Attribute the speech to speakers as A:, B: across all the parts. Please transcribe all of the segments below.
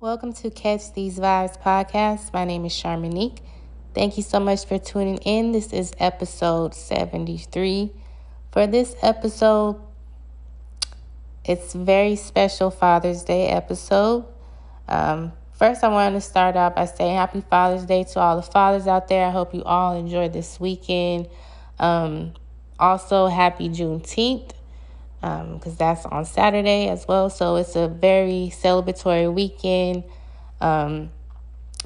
A: Welcome to Catch These Vibes podcast. My name is Charmonique. Thank you so much for tuning in. This is episode 73. For this episode, it's very special Father's Day episode. Um, first, I wanted to start out by saying Happy Father's Day to all the fathers out there. I hope you all enjoyed this weekend. Um, also, happy Juneteenth because um, that's on Saturday as well. So it's a very celebratory weekend. Um,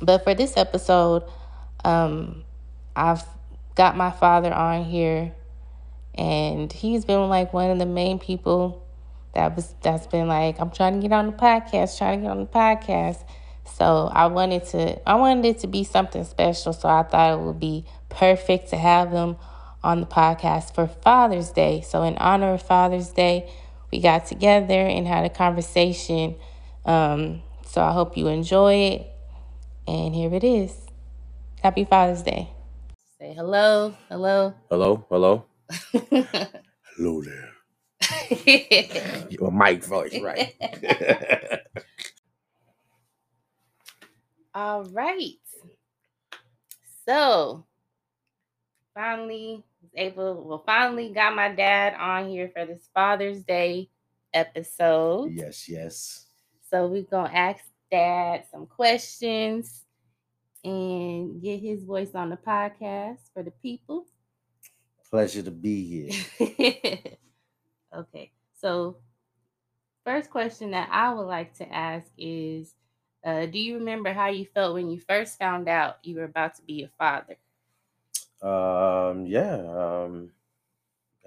A: but for this episode, um, I've got my father on here, and he's been like one of the main people that was that's been like, I'm trying to get on the podcast, trying to get on the podcast. So I wanted to I wanted it to be something special. So I thought it would be perfect to have him on the podcast for Father's Day. So, in honor of Father's Day, we got together and had a conversation. Um, so, I hope you enjoy it. And here it is. Happy Father's Day. Say hello. Hello.
B: Hello. Hello. hello there. Your mic voice, right?
A: All right. So, finally able, well, finally got my dad on here for this Father's Day episode.
B: Yes, yes.
A: So we're gonna ask dad some questions and get his voice on the podcast for the people.
B: Pleasure to be here.
A: okay. So first question that I would like to ask is uh, do you remember how you felt when you first found out you were about to be a father?
B: Um, yeah. Um,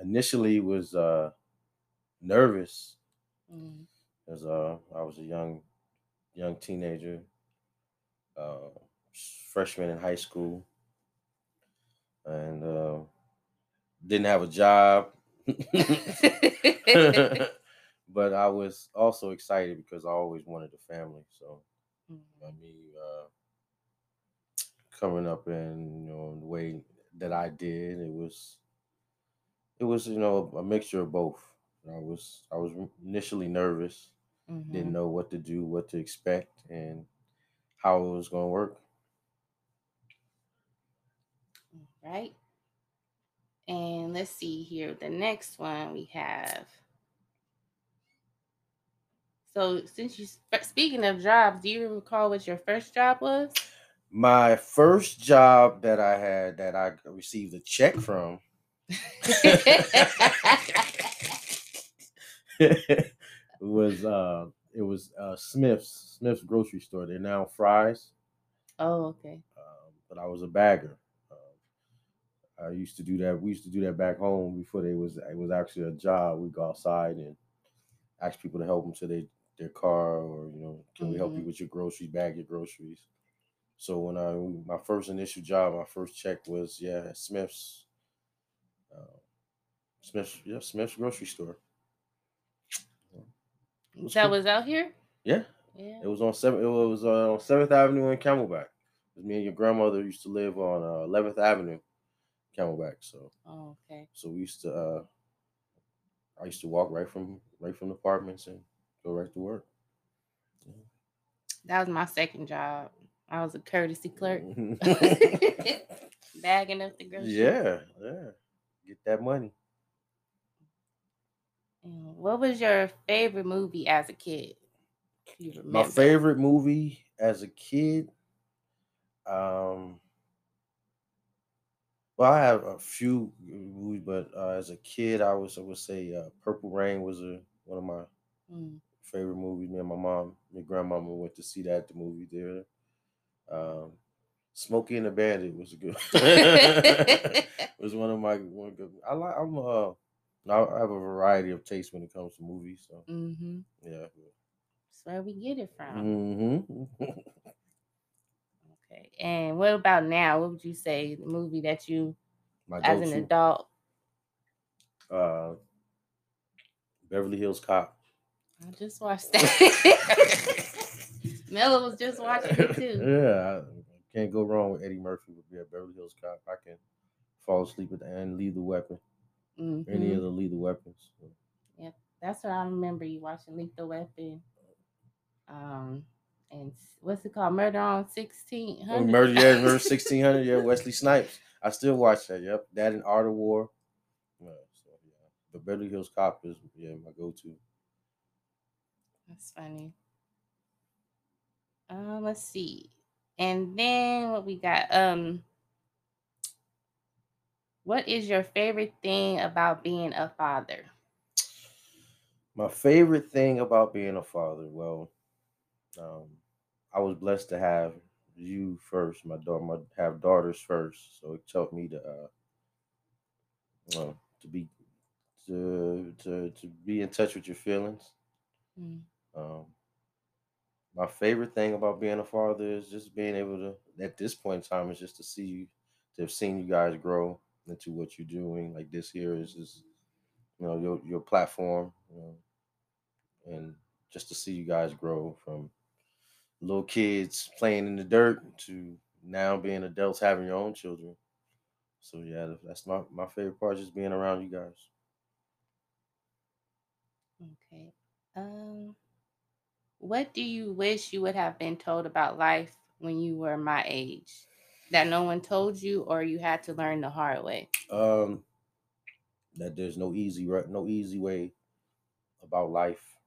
B: initially was uh nervous mm. as uh I was a young young teenager, uh, freshman in high school, and uh, didn't have a job. but I was also excited because I always wanted a family. So, mm. I mean, uh, coming up in you know the way that I did. It was it was you know a mixture of both. I was I was initially nervous, mm-hmm. didn't know what to do, what to expect, and how it was going to work.
A: Right. And let's see here. The next one we have. So, since you speaking of jobs, do you recall what your first job was?
B: My first job that I had that I received a check from was uh it was uh Smith's Smith's grocery store. They're now Fry's.
A: Oh, okay.
B: Um, but I was a bagger. Uh, I used to do that. We used to do that back home before they was it was actually a job. We'd go outside and ask people to help them to their their car, or you know, can mm-hmm. we help you mm-hmm. with your groceries, bag your groceries. So when I my first initial job, my first check was yeah Smith's, uh, Smith's yeah Smith's grocery store.
A: Was that cool. was out here.
B: Yeah. Yeah. It was on seven. It was uh, on Seventh Avenue in Camelback. Me and your grandmother used to live on uh, Eleventh uh, Avenue, Camelback. So.
A: Oh, okay.
B: So we used to. Uh, I used to walk right from right from the apartments and go right to work.
A: Yeah. That was my second job. I was a courtesy clerk. Bagging up the groceries.
B: Yeah, yeah. Get that money.
A: What was your favorite movie as a kid?
B: My favorite movie as a kid, um, well, I have a few movies, but uh, as a kid, I was I would say uh, Purple Rain was a, one of my mm. favorite movies. Me and my mom, my grandmama went to see that at the movie theater. Um, Smokey and the Bandit was a good. was one of my one good. I like. I'm uh. I have a variety of tastes when it comes to movies. So mm-hmm. yeah.
A: That's where we get it from. Mm-hmm. okay. And what about now? What would you say the movie that you, my as an adult?
B: Uh, Beverly Hills Cop.
A: I just watched that. Mella was just watching it too.
B: yeah, I can't go wrong with Eddie Murphy with yeah, Beverly Hills Cop. I can fall asleep at the end, Lethal Weapon. Mm-hmm. Any of the lethal weapons. So.
A: Yep, that's what I remember you watching Lethal Weapon. Um, and what's it called? Murder on sixteen hundred.
B: Murder, yeah, murder sixteen hundred. Yeah, Wesley Snipes. I still watch that. Yep, that and Art of War. Yeah, so yeah, but Beverly Hills Cop is yeah my go-to.
A: That's funny. Uh, let's see, and then what we got? Um, what is your favorite thing about being a father?
B: My favorite thing about being a father, well, um, I was blessed to have you first. My daughter, my have daughters first, so it taught me to, uh, uh, to be, to to to be in touch with your feelings. Mm. Um, my favorite thing about being a father is just being able to, at this point in time, is just to see you, to have seen you guys grow into what you're doing. Like this here is just, you know, your your platform. You know, and just to see you guys grow from little kids playing in the dirt to now being adults having your own children. So yeah, that's my my favorite part, just being around you guys.
A: Okay. Um what do you wish you would have been told about life when you were my age? That no one told you or you had to learn the hard way?
B: Um that there's no easy no easy way about life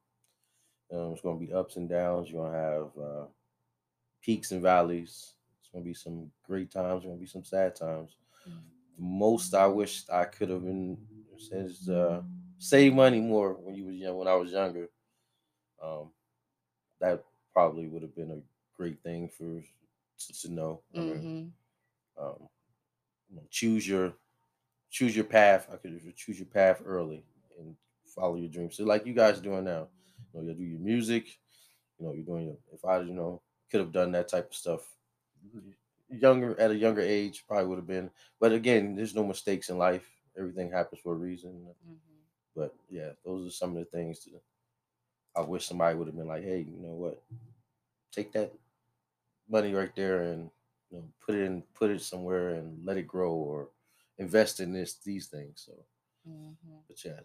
B: um, it's going to be ups and downs. You're going to have uh, peaks and valleys. It's going to be some great times. There's going to be some sad times. Mm-hmm. Most I wish I could have been since uh, save money more when you was young. When I was younger, um, that probably would have been a great thing for to, to know. Mm-hmm. I mean, um, choose your choose your path. I could choose your path early and follow your dreams. So like you guys are doing now you know, you do your music. You know, you're doing your. If I, you know, could have done that type of stuff younger at a younger age, probably would have been. But again, there's no mistakes in life. Everything happens for a reason. Mm-hmm. But yeah, those are some of the things that I wish somebody would have been like, hey, you know what? Take that money right there and you know put it in put it somewhere and let it grow or invest in this these things. So mm-hmm. but yeah.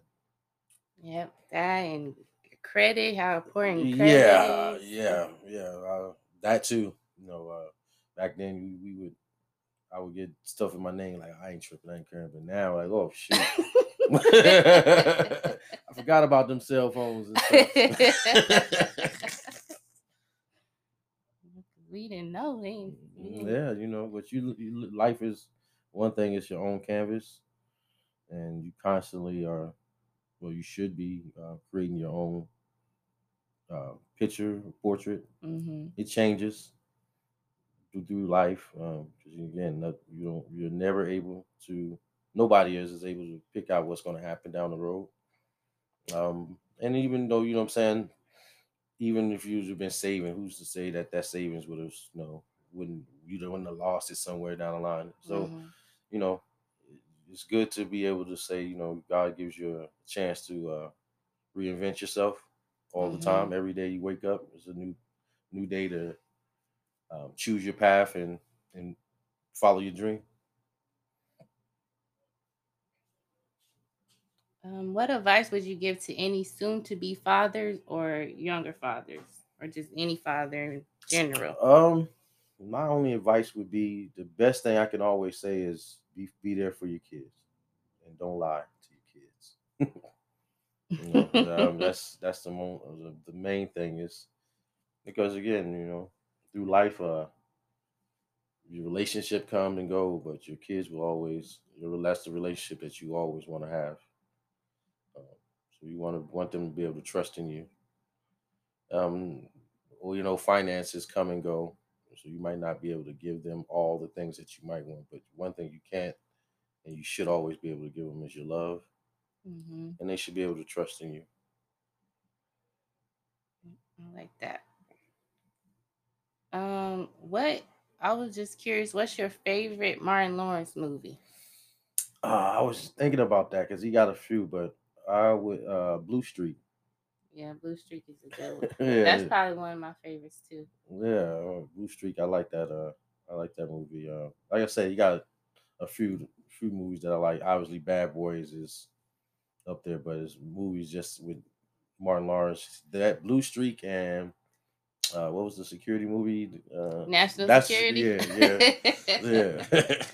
A: Yep, that and credit, how important
B: credit yeah, is. Yeah, yeah, uh, that too. You know, uh, back then we, we, would, I would get stuff in my name like I ain't tripping, I ain't caring, but now like oh shit. I forgot about them cell phones and stuff.
A: we didn't know.
B: Mm, yeah, you know, but you, you life is one thing. It's your own canvas, and you constantly are well, you should be uh, creating your own uh, picture, portrait. Mm-hmm. It changes through, through life. Um, again, you don't, you're never able to. Nobody is is able to pick out what's going to happen down the road. Um, and even though you know what I'm saying, even if you've been saving, who's to say that that savings would have, you know, wouldn't you wouldn't have lost it somewhere down the line? So, mm-hmm. you know, it's good to be able to say, you know, God gives you a chance to uh, reinvent yourself all mm-hmm. the time. Every day you wake up, it's a new new day to um, choose your path and and follow your dream.
A: Um, what advice would you give to any soon-to-be fathers or younger fathers, or just any father in general?
B: Um, my only advice would be the best thing I can always say is be be there for your kids, and don't lie to your kids. You know, um, that's that's the, mo- the the main thing is because again, you know, through life, uh, your relationship come and go, but your kids will always that's the relationship that you always want to have. You want to want them to be able to trust in you. Um, well, you know, finances come and go, so you might not be able to give them all the things that you might want. But one thing you can't, and you should always be able to give them is your love mm-hmm. and they should be able to trust in you.
A: I like that. Um, what I was just curious, what's your favorite Martin Lawrence movie?
B: Uh, I was thinking about that because he got a few, but I would uh Blue Streak.
A: Yeah, Blue Streak is a good one. yeah, That's probably one of my favorites too.
B: Yeah, uh, Blue Streak. I like that. Uh, I like that movie. Uh, like I said, you got a few few movies that I like. Obviously, Bad Boys is up there, but it's movies just with Martin Lawrence, that Blue Streak and uh, what was the security movie? Uh,
A: National
B: that's-
A: Security.
B: yeah, yeah, yeah.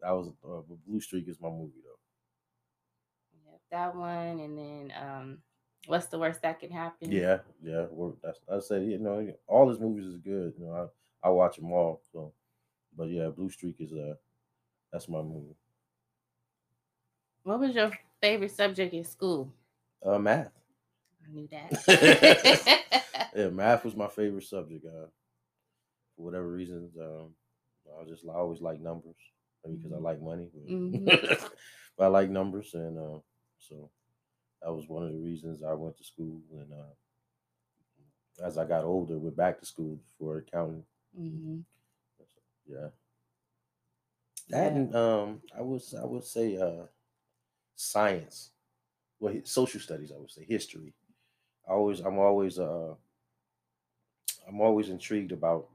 B: that was uh, Blue Streak is my movie though.
A: That one, and then um, what's the worst that can happen?
B: Yeah, yeah. Well, I said you know all his movies is good. You know I I watch them all. So, but yeah, Blue Streak is uh that's my movie.
A: What was your favorite subject in school?
B: Uh, math.
A: I knew that.
B: Yeah, math was my favorite subject. Uh, for whatever reasons, um, I just I always like numbers. Maybe because I
A: Mhm.
B: like money. But,
A: Mhm.
B: but I like numbers, and uh, so that was one of the reasons I went to school. And uh, as I got older, went back to school for accounting.
A: hmm
B: Yeah. That
A: Yeah.
B: and um, I would I would say uh, science, well, social studies. I would say history. I always I'm always uh, I'm always intrigued about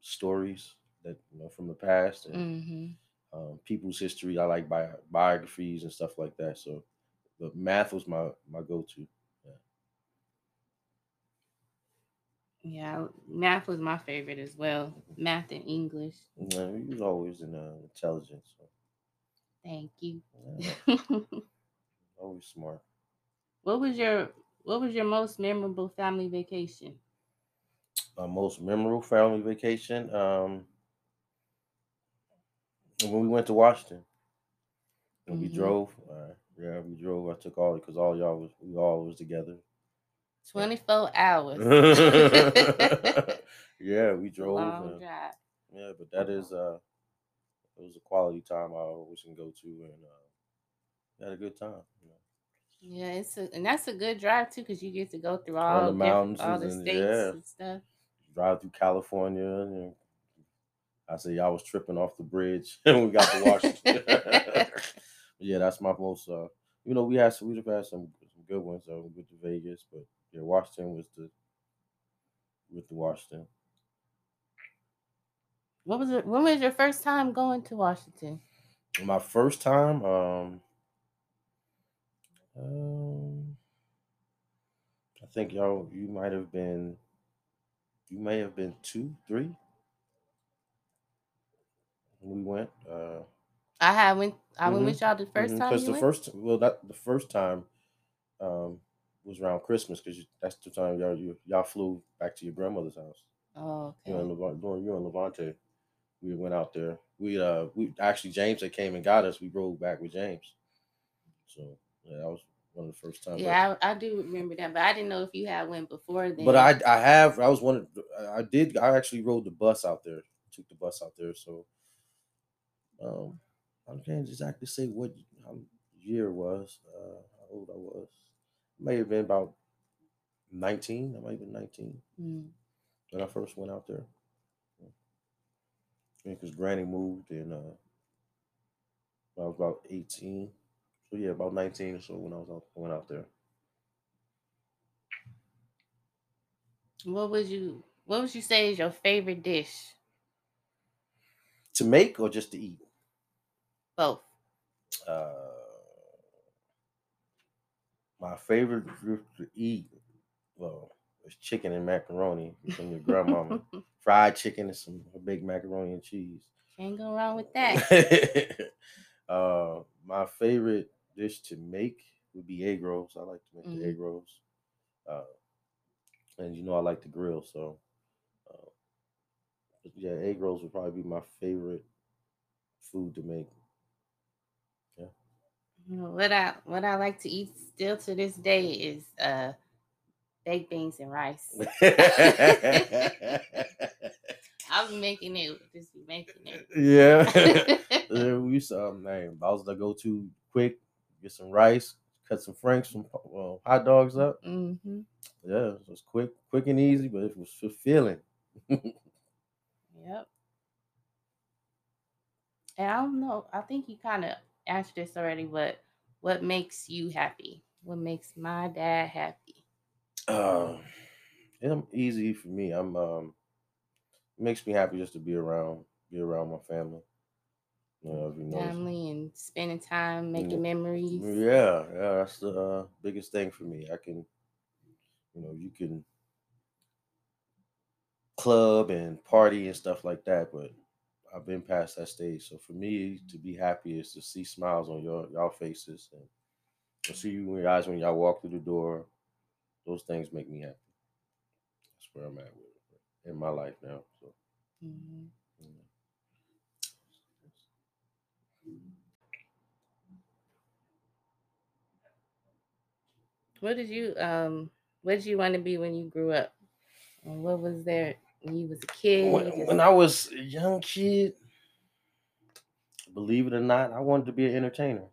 B: stories that you know from the past and
A: hmm
B: um, people's history. I like bi- biographies and stuff like that. So, but math was my my go to.
A: Yeah, math was my favorite as well. Math and English.
B: he was always in uh, intelligence. So,
A: Thank you.
B: yeah, always smart.
A: what was your What was your most memorable family vacation?
B: my most memorable family vacation. Um, when we went to Washington, and we
A: Mhm.
B: drove. Uh, yeah, we drove. I took all because all y'all was we all was together.
A: Twenty four hours.
B: yeah, we drove.
A: Long
B: uh,
A: drive.
B: yeah, but that is uh, it was a quality time I always can go to, and uh, had a good time. You know.
A: Yeah, it's a, and that's a good drive too because you get to go through
B: On
A: all
B: the mountains
A: all the
B: and-
A: states
B: yeah.
A: and stuff.
B: Drive through California, and I say y'all was tripping off the bridge, and we got to Washington. yeah, that's my most. Uh, you know, we had some, we've had some some good ones. Uh, with the Vegas, but yeah, Washington was the with the Washington.
A: What was it? When was your first time going to Washington?
B: My first time, um, um, I think y'all you might have been, you may have been two, three. We went. Uh,
A: I had went. I went
B: Mhm,
A: with y'all the 1st time.
B: Because the
A: went?
B: first, well, that the first time, um, was around Christmas because that's the time y'all you, y'all flew back to your grandmother's house.
A: Oh,
B: You know, in
A: okay.
B: During you and Levante, we went out there. We uh, we actually James that came and got us. We rode back with James. So yeah, that was one of the first times.
A: Yeah, I, I do remember that, but I didn't know if you had went before then.
B: But I I have I was one of I- I did I actually rode the bus out there. Took the bus out there. So um I can't exactly say what year it was, uh how old I was. It May have been about 19. I might have been 19
A: Mm.
B: when I first went out there. Because Granny moved and uh I was about 18. So yeah, about 19 or so when I was out went out there.
A: What would you What would you say is your favorite dish?
B: To make or just to eat?
A: Both.
B: uh, my favorite group to eat, well, is chicken and macaroni from your grandmama. Fried chicken and some big macaroni and cheese.
A: Can't go wrong with that.
B: uh, my favorite dish to make would be egg rolls. I like to make the
A: Mhm.
B: egg rolls. Uh, and you know I like to grill, so uh, yeah, egg rolls would probably be my favorite food to make.
A: What I what I like to eat still to this day is uh baked beans and rice. I'm making it, just be making it.
B: yeah. yeah, we used to, um, man, that was the go-to quick. Get some rice, cut some franks, some uh, hot dogs up.
A: hmm
B: Yeah, it was quick, quick and easy, but it was fulfilling.
A: Yep. And I don't know. I think you kind of answered this already, but what makes you happy? What makes my dad happy?
B: Uh, it's easy for me. I'm um, it makes me happy just to be around, be around my family. You know, if you notice.
A: Family and spending time, making
B: Yeah.
A: memories.
B: Yeah, yeah, that's the uh, biggest thing for me. I can, you know, you can club and party and stuff like that. But I've been past that stage. So for me to be happy is to see smiles on your y'all faces and to see you in your eyes when y'all walk through the door. Those things make me happy. That's where I'm at with it in my life now. So
A: Mhm.
B: yeah.
A: What did you um what did you want to be when you grew up? What was there when you was a kid?
B: when, when I was a young kid, believe it or not, I wanted to be an entertainer.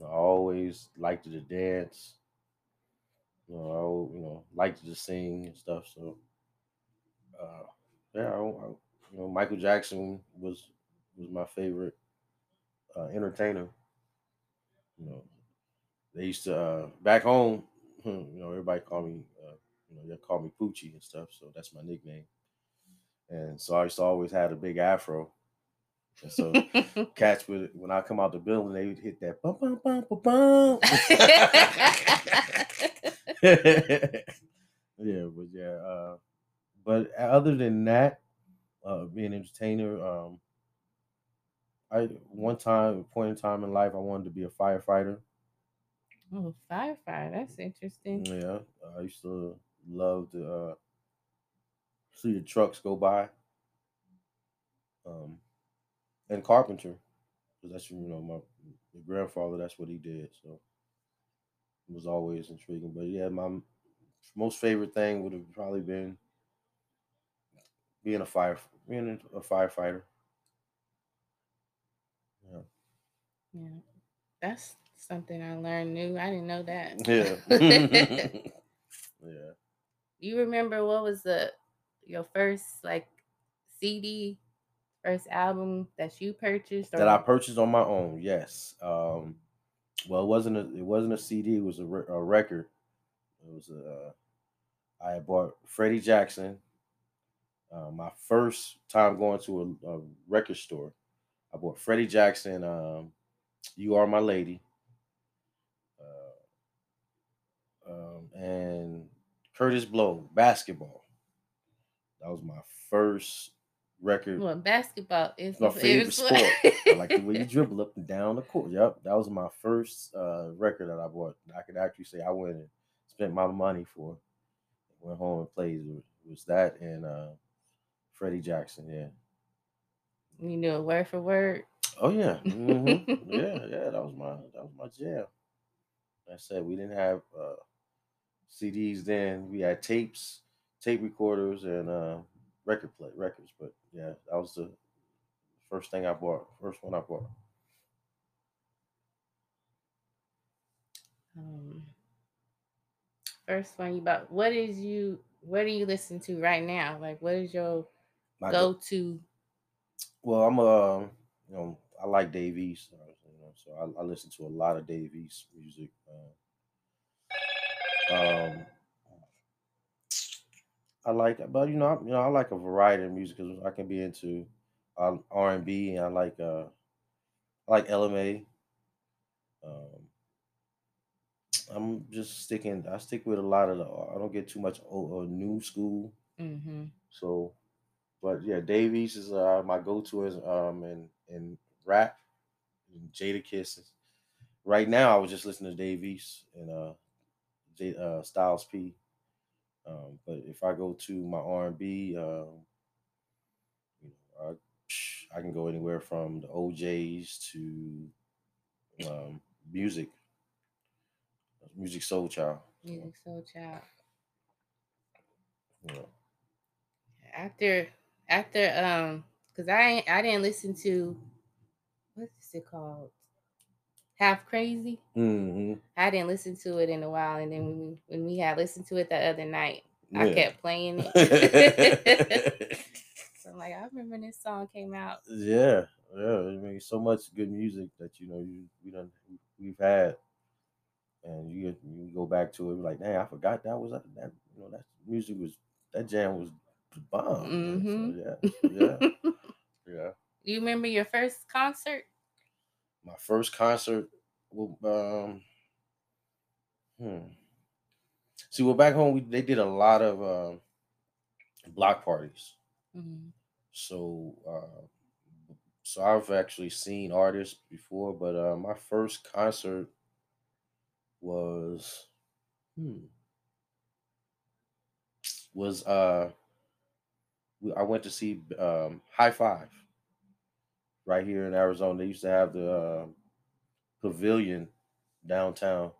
B: I always liked to dance. You know, I, you know, liked to sing and stuff. So, uh, yeah, I, I, you know, Michael Jackson was was my favorite uh, entertainer. You know, they used to uh, back home. You know, everybody called me, uh, you know, they call me Poochie and stuff. So that's my nickname. And so I used to always have a big afro. And so cats would when I come out the building, they would hit that bum bum bum bum bum. yeah, but yeah, uh, but other than that, uh, being an entertainer, um, I one time, point in time in life, I wanted to be a firefighter.
A: oh, firefighter. That's interesting.
B: Yeah, I used to love to uh, see the trucks go by. Um, and carpenter, 'cause that's you know my, my grandfather. That's what he did. So it was always intriguing. But yeah, my most favorite thing would have probably been being a fire, being a firefighter. Yeah.
A: Yeah. That's something I learned new. I didn't know that.
B: Yeah. yeah.
A: You remember what was the your first like CD, first album that you purchased?
B: that I purchased on my own. Yes. Um, well, it wasn't a it wasn't a CD. It was a, re- a record. It was a. Uh, I had bought Freddie Jackson. Uh, my first time going to a, a record store, I bought Freddie Jackson. Um, you are my lady. Uh, um, and Kurtis Blow, basketball. That was my first record.
A: well, basketball is
B: my favorite sport. I like the way you dribble up and down the court. Yep, that was my first uh, record that I bought. I could actually say I went and spent my money for. Went home and played. It was that and uh, Freddie Jackson. Yeah.
A: You knew it word for word.
B: Oh yeah. hmm yeah, yeah. That was my that was my jam. Like I said we didn't have uh, CDs then. We had tapes, tape recorders, and uh, record play records. But yeah, that was the first thing I bought. First one I bought.
A: Um, first one you bought. What is you? What do you listen to right now? Like, what is your
B: My
A: go to?
B: Well, I'm uh, you know, I like Dave East, you know, so I, I listen to a lot of Dave East music. Uh, um, I like, but you know, I, you know, I like a variety of music because I can be into um, R and B, and I like uh, I like LMA. Um, I'm just sticking. I stick with a lot of the. I don't get too much old, uh, new school.
A: Mm-hmm.
B: So, but yeah, Dave East is uh, my go-to is um in in rap, and Jadakiss. Right now, I was just listening to Dave East and uh, J, uh Styles P. Um, but if I go to my R and B, um, you know, I, I can go anywhere from the O'Jays to um, music, Musiq Soulchild.
A: Music Soul Child.
B: Know.
A: After after um, cause I ain't- I didn't listen to what's it called? Half Crazy.
B: hmm
A: I didn't listen to it in a while, and then when we, when we had listened to it the other night, I kept playing it. so I'm like, I remember this song came out.
B: Yeah, yeah. I mean, so much good music that you know you we done we've had, and you get- you go back to it like, dang, I forgot that was that. you know, that music was that jam was the bomb. man." So, yeah, yeah, yeah.
A: Do you remember your first concert?
B: My first concert, well, um, hmm. See, well, back home we they did a lot of um, block parties.
A: Mhm.
B: So, uh, so I've actually seen artists before, but uh, my first concert was, hmm, was uh, I went to see um, Hi-Five right here in Arizona. They used to have the uh, pavilion downtown,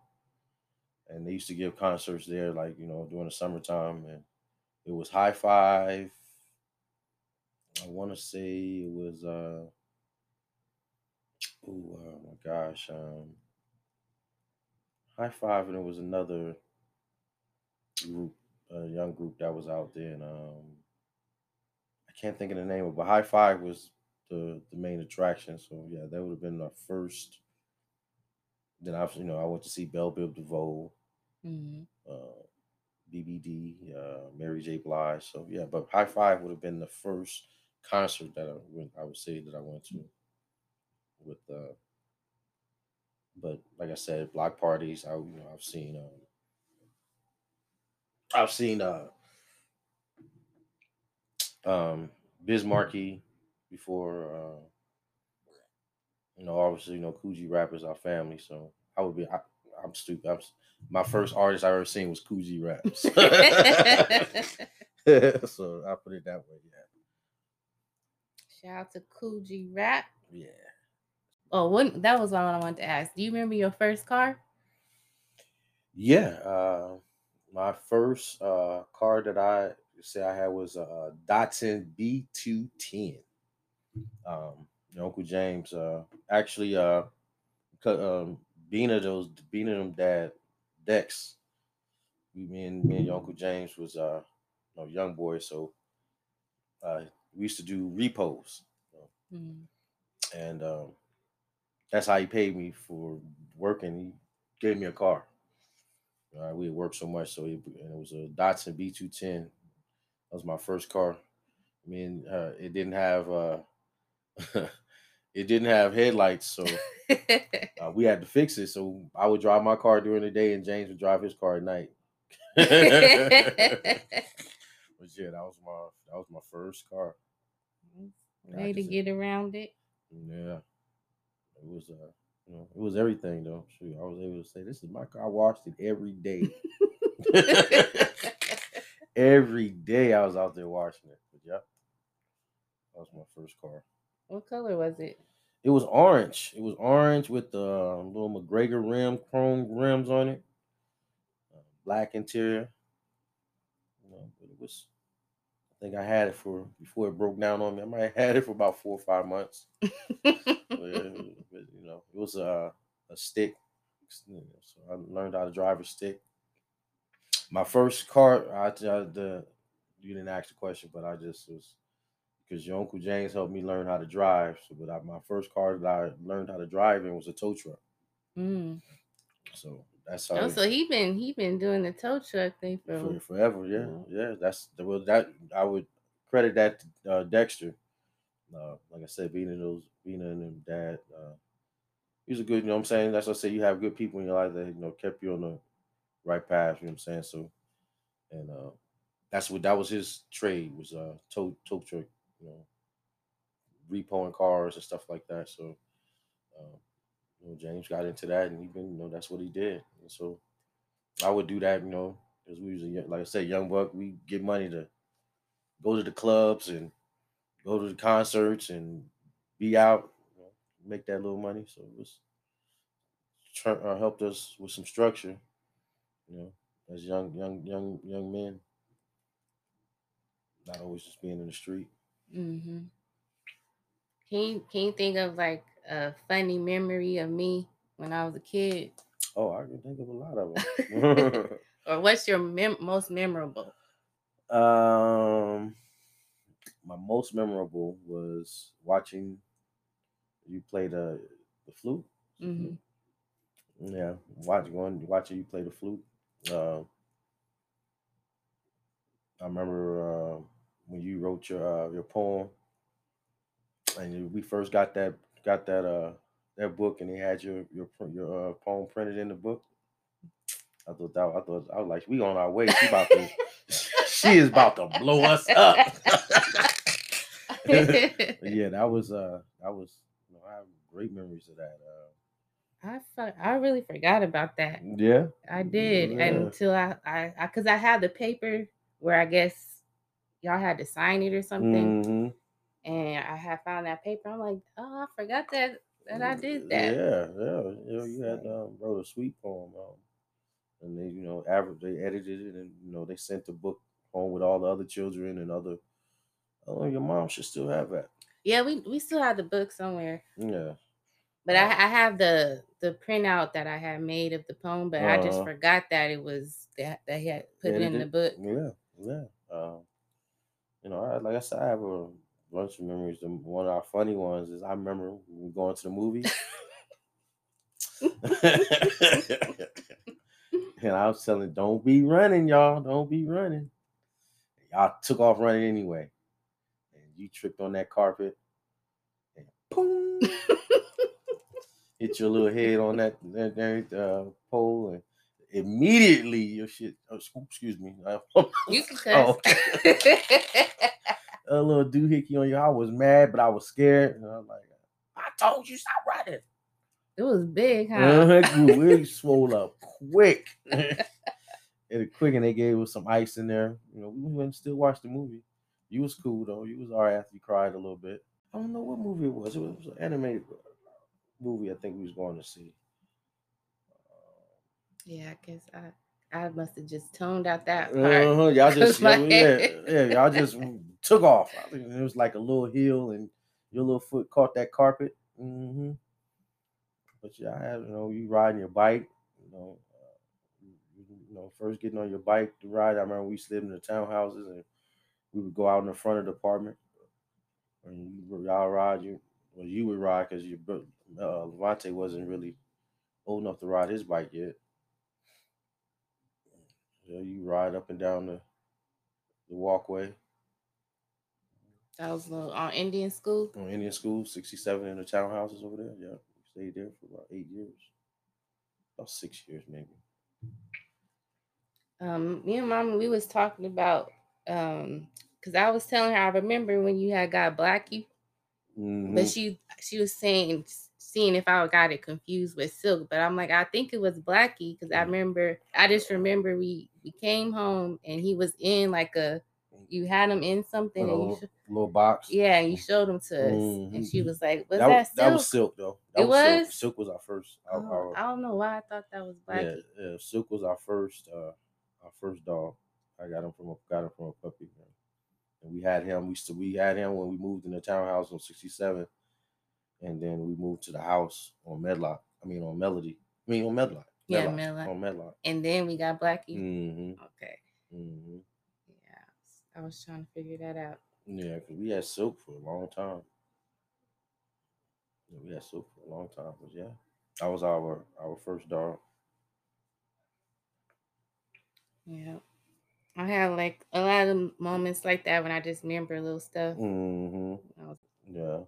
B: and they used to give concerts there, like you know, during the summertime, and it was Hi-Five. I want to say it was uh oh, my gosh um Hi-Five and it was another group a young group that was out there and um I can't think of the name of it, but Hi-Five was the the main attraction so yeah that would have been our first then I've you know I went to see Bell Biv DeVoe
A: Mhm.
B: uh BBD uh Mary J Blige so yeah but Hi-Five would have been the first concert that I went I would say that I went to with uh but like I said, block parties. I you know I've seen um I've seen uh um Biz Markie before. Uh, you know, obviously, you know, Kool G Rap is our family, so I would be. I, I'm stupid. I'm, my first artist I ever seen was Kool G Rap's. so I put it that way.
A: Shout out to Kool G Rap.
B: Yeah, yeah.
A: Oh, one that was one I wanted to ask. Do you remember your first car?
B: Yeah, uh, my first uh, car that I say I had was a, Datsun B210. Um, your Uncle James uh, actually uh, um, being of those being of them dad Dex, We, me and me and your Uncle James was uh, you know, young boy, so uh, we used to do repos,
A: Mhm.
B: and um, that's how he paid me for working. He gave me a car. Right, we had worked so much, so he, and it was a Datsun B210. That was my first car. I mean, uh, it didn't have uh, it didn't have headlights, so uh, we had to fix it. So I would drive my car during the day, and James would drive his car at night. but yeah, that was my that was my first car. Yeah,
A: Way to get around it.
B: Yeah, it was uh, you know, it was everything though. Shoot, I was able to say this is my car. I washed it every day. every day I was out there washing it. But yeah, that was my first car.
A: What color was it?
B: It was orange. It was orange with the uh, little McGregor rim, chrome rims on it, uh, black interior. You know, but it was. I think I had it for before it broke down on me. I might have had it for about four or five months. But, was- but, you know, it was a a stick. So I learned how to drive a stick. My first car, I, I the you didn't ask the question, but I just was because your uncle James helped me learn how to drive. So, but I, my first car that I learned how to drive in was a tow truck.
A: Mm.
B: So that's how
A: Oh, so he been he been doing the tow truck thing for,
B: for forever. Yeah,
A: Yeah.
B: yeah. That's the well, that I would credit that to uh, Dexter. Uh, like I said, being in those, being in them dad, uh, he was a good. You know, what I'm saying that's what I say. You have good people in your life that you know kept you on the right path. You know what I'm saying? So, and uh, that's what that was his trade was uh tow tow truck. You know, repoing cars and stuff like that. So, uh, you know, James got into that, and he been you know that's what he did. And so, I would do that. You know, because we was a like I said, young buck. We get money to go to the clubs and go to the concerts and be out, you know, make that little money. So it was uh, helped us with some structure, you know, as young young young young men. Not always just being in the street.
A: Hmm Can you can you think of like a funny memory of me when I was a kid,
B: Oh, I can think of a lot of them.
A: or what's your mem- most memorable?
B: um, my most memorable was watching you play the the flute.
A: hmm
B: Yeah, watch going watching you play the flute. Uh, I remember uh, when you wrote your uh, your poem, and you, we first got that got that uh that book, and they had your your your uh, poem printed in the book. I thought that I thought I was like we on our way. She about to she is about to blow us up. yeah, that was uh that was you know, I have great memories of that. Uh,
A: I I really forgot about that.
B: yeah.
A: I did
B: Yeah.
A: until I I I because I, had the paper where I guess y'all had to sign it or something,
B: Mhm.
A: and I had found that paper. I'm like, oh, I forgot that that I did that.
B: Yeah, yeah. You you had um, wrote a sweet poem, um, and they, you know, average they edited it, and you know, they sent the book home with all the other children and other. Oh, your mom should still have that.
A: Yeah, we we still have the book somewhere,
B: Yeah.
A: but I I have the the printout that I had made of the poem, but I just
B: Uh-huh.
A: forgot that it was that that he had put it in the book.
B: Yeah, yeah. Um, you know, I, like I said, I have a bunch of memories. The, one of our funny ones is I remember we going to the movie. and I was telling, don't be running, y'all. Don't be running. Y'all took off running anyway. And you tripped on that carpet and boom, hit your little head on that, that, that uh, pole. And immediately your shit, oh, excuse me, uh,
A: You can
B: Oh. a little doohickey on you. I was mad, but I was scared. And I was like, I told you stop running.
A: it was big, huh?
B: Uh-huh, it grew swole up quick. and quick, and they gave us some ice in there. You know, we went and still watched the movie. You was cool though. You was all right after you cried a little bit. I don't know what movie it was. It was, it was an animated movie. I think we was going to see.
A: Yeah, I guess I I must have just toned out that part.
B: Uh-huh, y'all just yeah, yeah, y'all just took off. I think it was like a little hill, and your little foot caught that carpet. hmm But yeah, I had you know you riding your bike. You know, uh, you, you know, first getting on your bike to ride. I remember we used to live in the townhouses, and we would go out in the front of the apartment, and you, y'all ride. You well, you would ride because your uh, Levante wasn't really old enough to ride his bike yet. Yeah, you ride up and down the the walkway
A: That was on Indian school.
B: on Indian School, 67 in the townhouses over there. Yeah, we stayed there for about eight years, about six years maybe.
A: Um, me and mom, we was talking about um because I was telling her I remember when you had got Blackie,
B: Mhm.
A: but she she was saying seeing if I got it confused with Silk, but I'm like I think it was Blackie because I
B: Mm.
A: remember I just remember we we came home and he was in like a you had him in something and you
B: little, little box.
A: yeah and you showed him to us and she
B: Mhm.
A: was like was
B: that,
A: that,
B: was, that was
A: Silk?
B: Silk though. That
A: It
B: Silk.
A: was?
B: Silk was our first. Our,
A: Oh,
B: our-
A: I don't know why I thought that was
B: yeah, yeah, Silk was our first. Uh, our first dog. I got him from a got him from a puppy. man. And we had him. We still we had him when we moved in the townhouse on 67, and then we moved to the house on Medlock. I mean on Melody. I mean on Medlock.
A: Yeah,
B: Medlock,
A: Medlock.
B: On Medlock.
A: And then we got Blackie.
B: hmm
A: Okay.
B: hmm
A: Yeah. I was trying to figure that out.
B: Yeah, because we had Silk for a long time. Yeah, we had Silk for a long time, but yeah, that was our our first dog.
A: Yeah. I had like a lot of moments like that when I just remember little stuff.
B: hmm
A: was-
B: Yeah.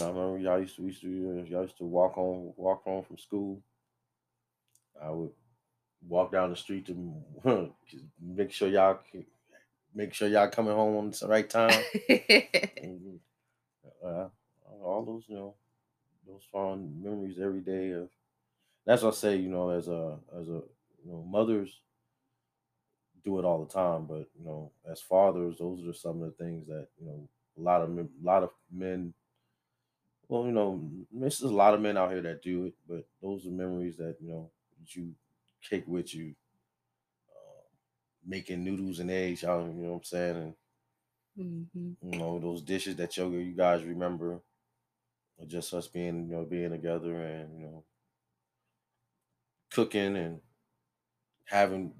B: I remember y'all used to used to uh, y'all used to walk home walk home from school. I would walk down the street to make sure y'all make sure y'all coming home on the right time. Mhm. uh, all those you know those fond memories every day of that's what I say you know as a as a you know mothers do it all the time but you know as fathers those are some of the things that you know a lot of a lot of men well you know there's a lot of men out here that do it but those are memories that you know that you take with you uh, making noodles and eggs y'all you know what I'm saying and
A: Mhm.
B: you know those dishes that you you guys remember or just us being you know being together and you know cooking and having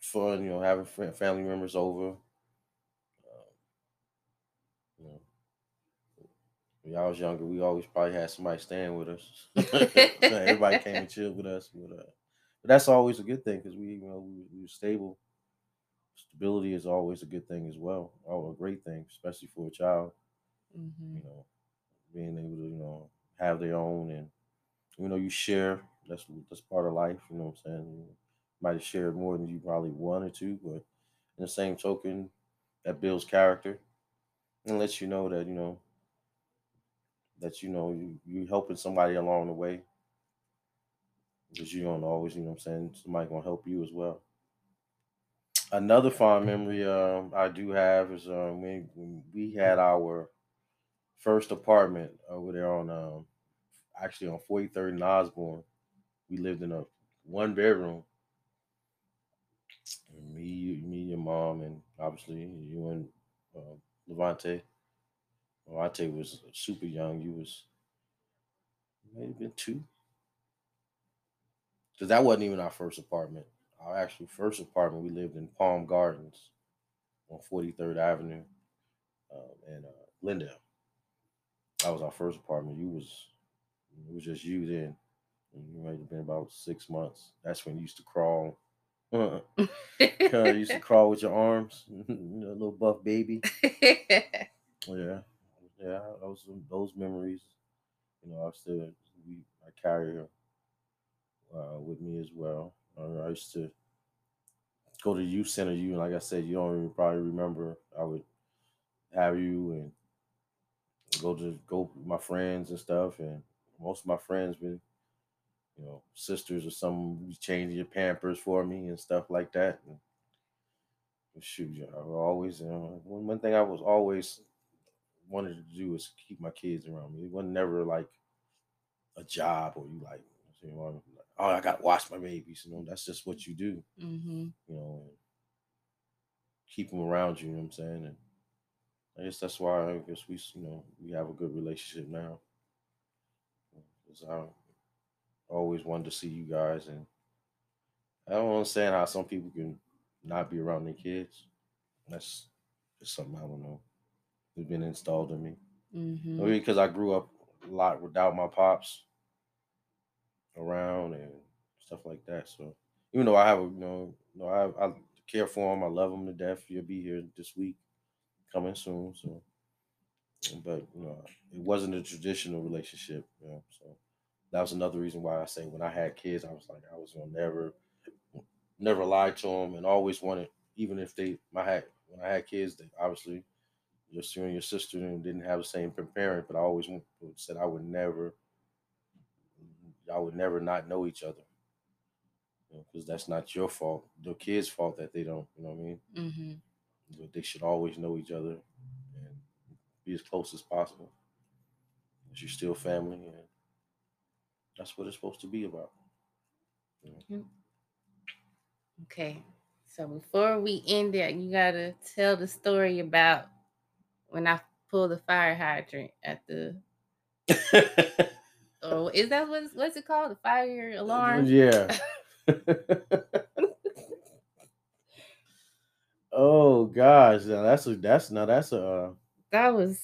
B: fun you know having family members over uh, you know when I was younger we always probably had somebody staying with us everybody came and chilled with us but, uh, but that's always a good thing because we you know we, we were stable stability is always a good thing as well oh a great thing especially for a child
A: Mhm.
B: you know, being able to, you know, have their own and you know, you share. That's that's part of life, you know what I'm saying? might have shared more than you probably wanted to, but in the same token, that builds character and lets you know that you know that you know you you helping somebody along the way because you don't always you know what I'm saying somebody gonna help you as well. Another fond memory um, I do have is um, when, when we had our first apartment over there on um, actually on 43rd and Osborn. We lived in a one bedroom. Me, me, your mom, and obviously you and uh, Levante. Levante was super young. You was maybe been two, because that wasn't even our first apartment. Our actual first apartment, we lived in Palm Gardens on 43rd Avenue um, in uh, Lindale. That was our first apartment. You was it was just you then. You might have been about six months. That's when you used to crawl. Uh, you used to crawl with your arms, you know, little buff baby. yeah, yeah. Those those memories. You know, I still we I carry uh, with me as well. I used to go to youth center. You and like I said, you don't even probably remember. I would have you and go to go with my friends and stuff, and most of my friends been, you know, sisters or some changing your pampers for me and stuff like that. And, shoot, I always, you know, one, one thing I was always wanted to do is keep my kids around me. It wasn't never like a job or you like, you know, oh, I got to watch my babies. You know, that's just what you do. Mm-hmm. You know, keep them around you. You know what I'm saying? And I guess that's why I guess we, you know, we have a good relationship now. Because I always wanted to see you guys, and I don't understand how some people can not be around their kids. That's just something I don't know. It's been installed in me. Mm-hmm. Maybe because I grew up a lot without my pops around and stuff like that. So even though I have a you know, you know I, I care for him, I love him to death. He'll be here this week coming soon. So, but you know, it wasn't a traditional relationship. You know, so that was another reason why I say when I had kids, I was like, I was gonna never, never lie to them, and always wanted, even if they, my had when I had kids, they obviously your sister and your sister didn't have the same parent, but I always said I would never, I would never not know each other because you know, that's not your fault. The kids' fault that they don't. You know what I mean? Mm-hmm but they should always know each other and be as close as possible. Because you're still family, and that's what it's supposed to be about.
A: Okay, so before we end it, you gotta tell the story about when I pulled the fire hydrant at the. oh, is that what what's it called? The fire alarm?
B: Yeah. Oh gosh, now that's a that's now that's a uh,
A: that was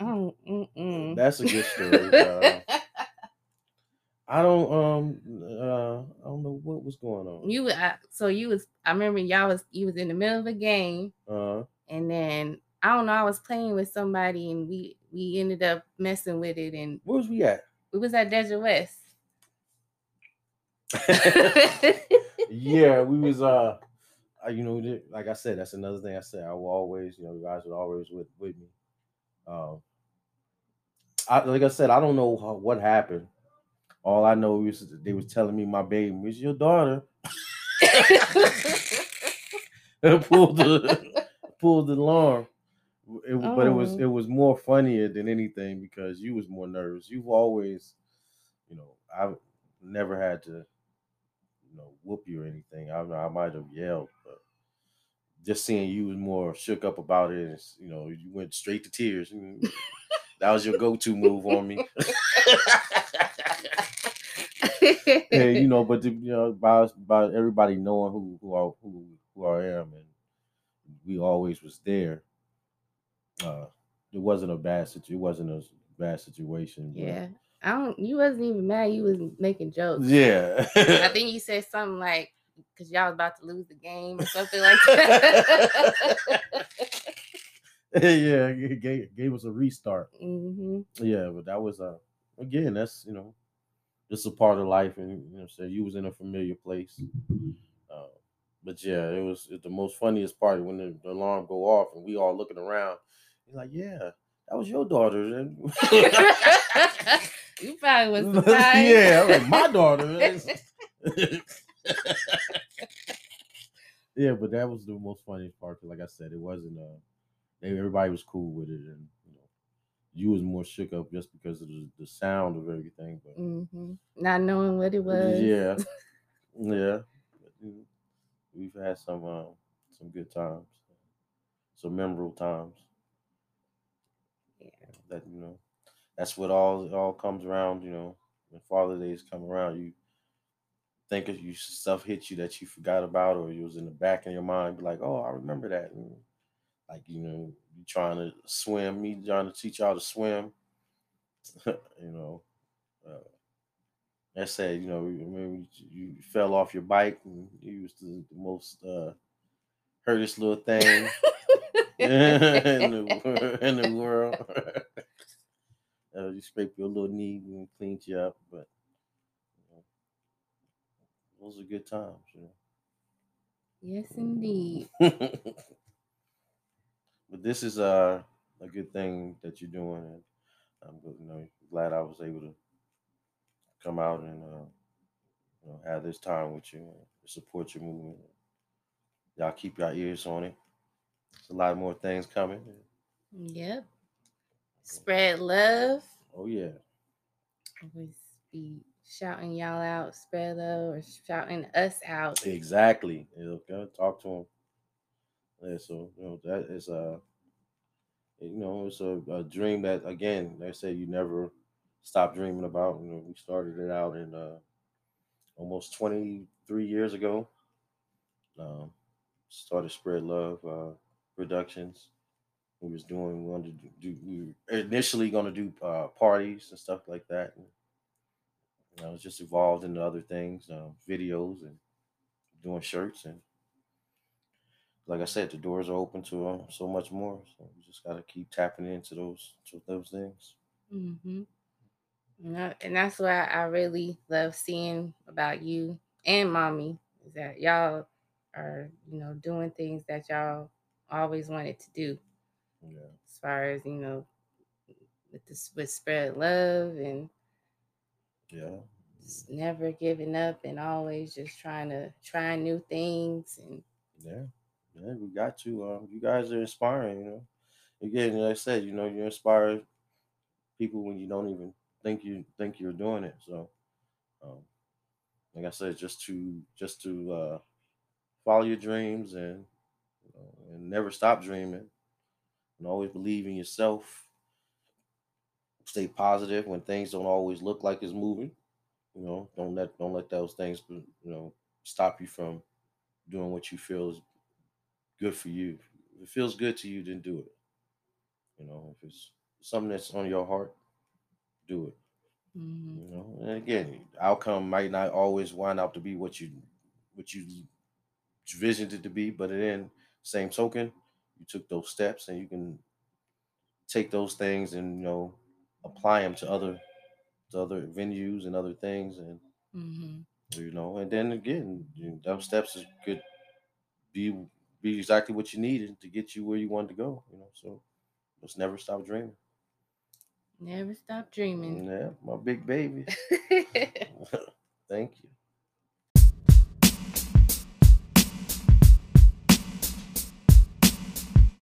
A: oh mm-mm.
B: that's a good story. uh, I don't um uh I don't know what was going on.
A: You uh, so you was I remember y'all was you was in the middle of a game, uh and then I don't know I was playing with somebody and we we ended up messing with it and
B: where was we at?
A: We was at Desert West.
B: yeah, we was uh you know, like I said, that's another thing I said. I will always, you know, you guys would always with with me. Um, I, like I said, I don't know how, what happened. All I know is they was telling me my baby was your daughter. and pulled the pulled the alarm. It, oh. But it was oh. it oh. was more funnier than anything because you was more nervous. You've always, you know, I've never had to you know, whoop you or anything. I I might have yelled, but just seeing you was more shook up about it, and you know, you went straight to tears. Mm, that was your go-to move on me. and you know, but the, you know, by by everybody knowing who who I who who I am, and we always was there. Uh, it wasn't a bad situation. It wasn't a bad situation.
A: Yeah, I don't. You wasn't even mad. You was making jokes.
B: Yeah.
A: I think you said something like, "Cause y'all was about to lose the game" or something like that.
B: yeah, it gave, gave us a restart. Mm-hmm. Yeah, but that was uh again, that's you know, it's a part of life, and you know, so you was in a familiar place. Uh, but yeah, it was the most funniest part when the, the, alarm go off and we all looking around. He's like, "Yeah, that was your daughter."
A: you probably was surprised.
B: yeah, like my daughter. yeah, but that was the most funniest part. Cause like I said, it wasn't. Uh, everybody was cool with it, and you know, you was more shook up just because of the, the sound of everything. But
A: mm-hmm. not knowing what it was.
B: Yeah, yeah. We've had some uh, some good times, some memorable times. That you know, that's what all it all comes around. You know, when Father Days come around, you think of you stuff hits you that you forgot about, or you was in the back of your mind, be like, oh, I remember that. And, like you know, you trying to swim, me trying to teach y'all to swim. you know, uh, I said, you know, when you fell off your bike and you was the, the most uh, hurtest little thing in, the, in the world. Uh, you scrape your little knee and cleaned you up, but you know, those are good times, you know.
A: Yes, indeed.
B: but this is uh, a good thing that you're doing, and I'm you know glad I was able to come out and uh, you know, have this time with you, and support your movement. Y'all keep your ears on it. There's a lot more things coming.
A: Yep. Spread love.
B: Oh yeah.
A: Always be shouting y'all out, spread love, or shouting us out.
B: Exactly. You know, talk to them. Yeah, so you know that is a, you know, it's a, a dream that again, they say you never stop dreaming about. You know, we started it out in uh, almost 23 years ago. Um, started Spread Love uh, Productions. We was doing we wanted to do we were initially going to do uh, parties and stuff like that. And, you know, just involved into other things, uh, videos and doing shirts and like I said, the doors are open to uh, so much more. So we just got to keep tapping into those to those things.
A: Mm-hmm. And that's what I really love seeing about you and mommy is that y'all are, you know, doing things that y'all always wanted to do.
B: Yeah.
A: As far as, you know, with this with spread love and
B: yeah.
A: Just never giving up and always just trying to try new things and
B: yeah. Yeah, we got to. Um, you guys are inspiring, you know. Again, like I said, you know, you inspire people when you don't even think you think you're doing it. So, um, like I said, just to just to uh, follow your dreams and you know, and never stop dreaming, and always believe in yourself. Stay positive when things don't always look like it's moving. You know, don't let don't let those things you know stop you from doing what you feel is good for you. If it feels good to you, then do it. You know, if it's something that's on your heart, do it. Mm-hmm. You know, and again, outcome might not always wind up to be what you what you visioned it to be, but then same token, you took those steps and you can take those things and you know apply them to other to other venues and other things and mm-hmm. you know and then again you know, those steps could be be exactly what you needed to get you where you wanted to go you know so let's never stop dreaming
A: Never stop dreaming.
B: Yeah, my big baby. Thank you.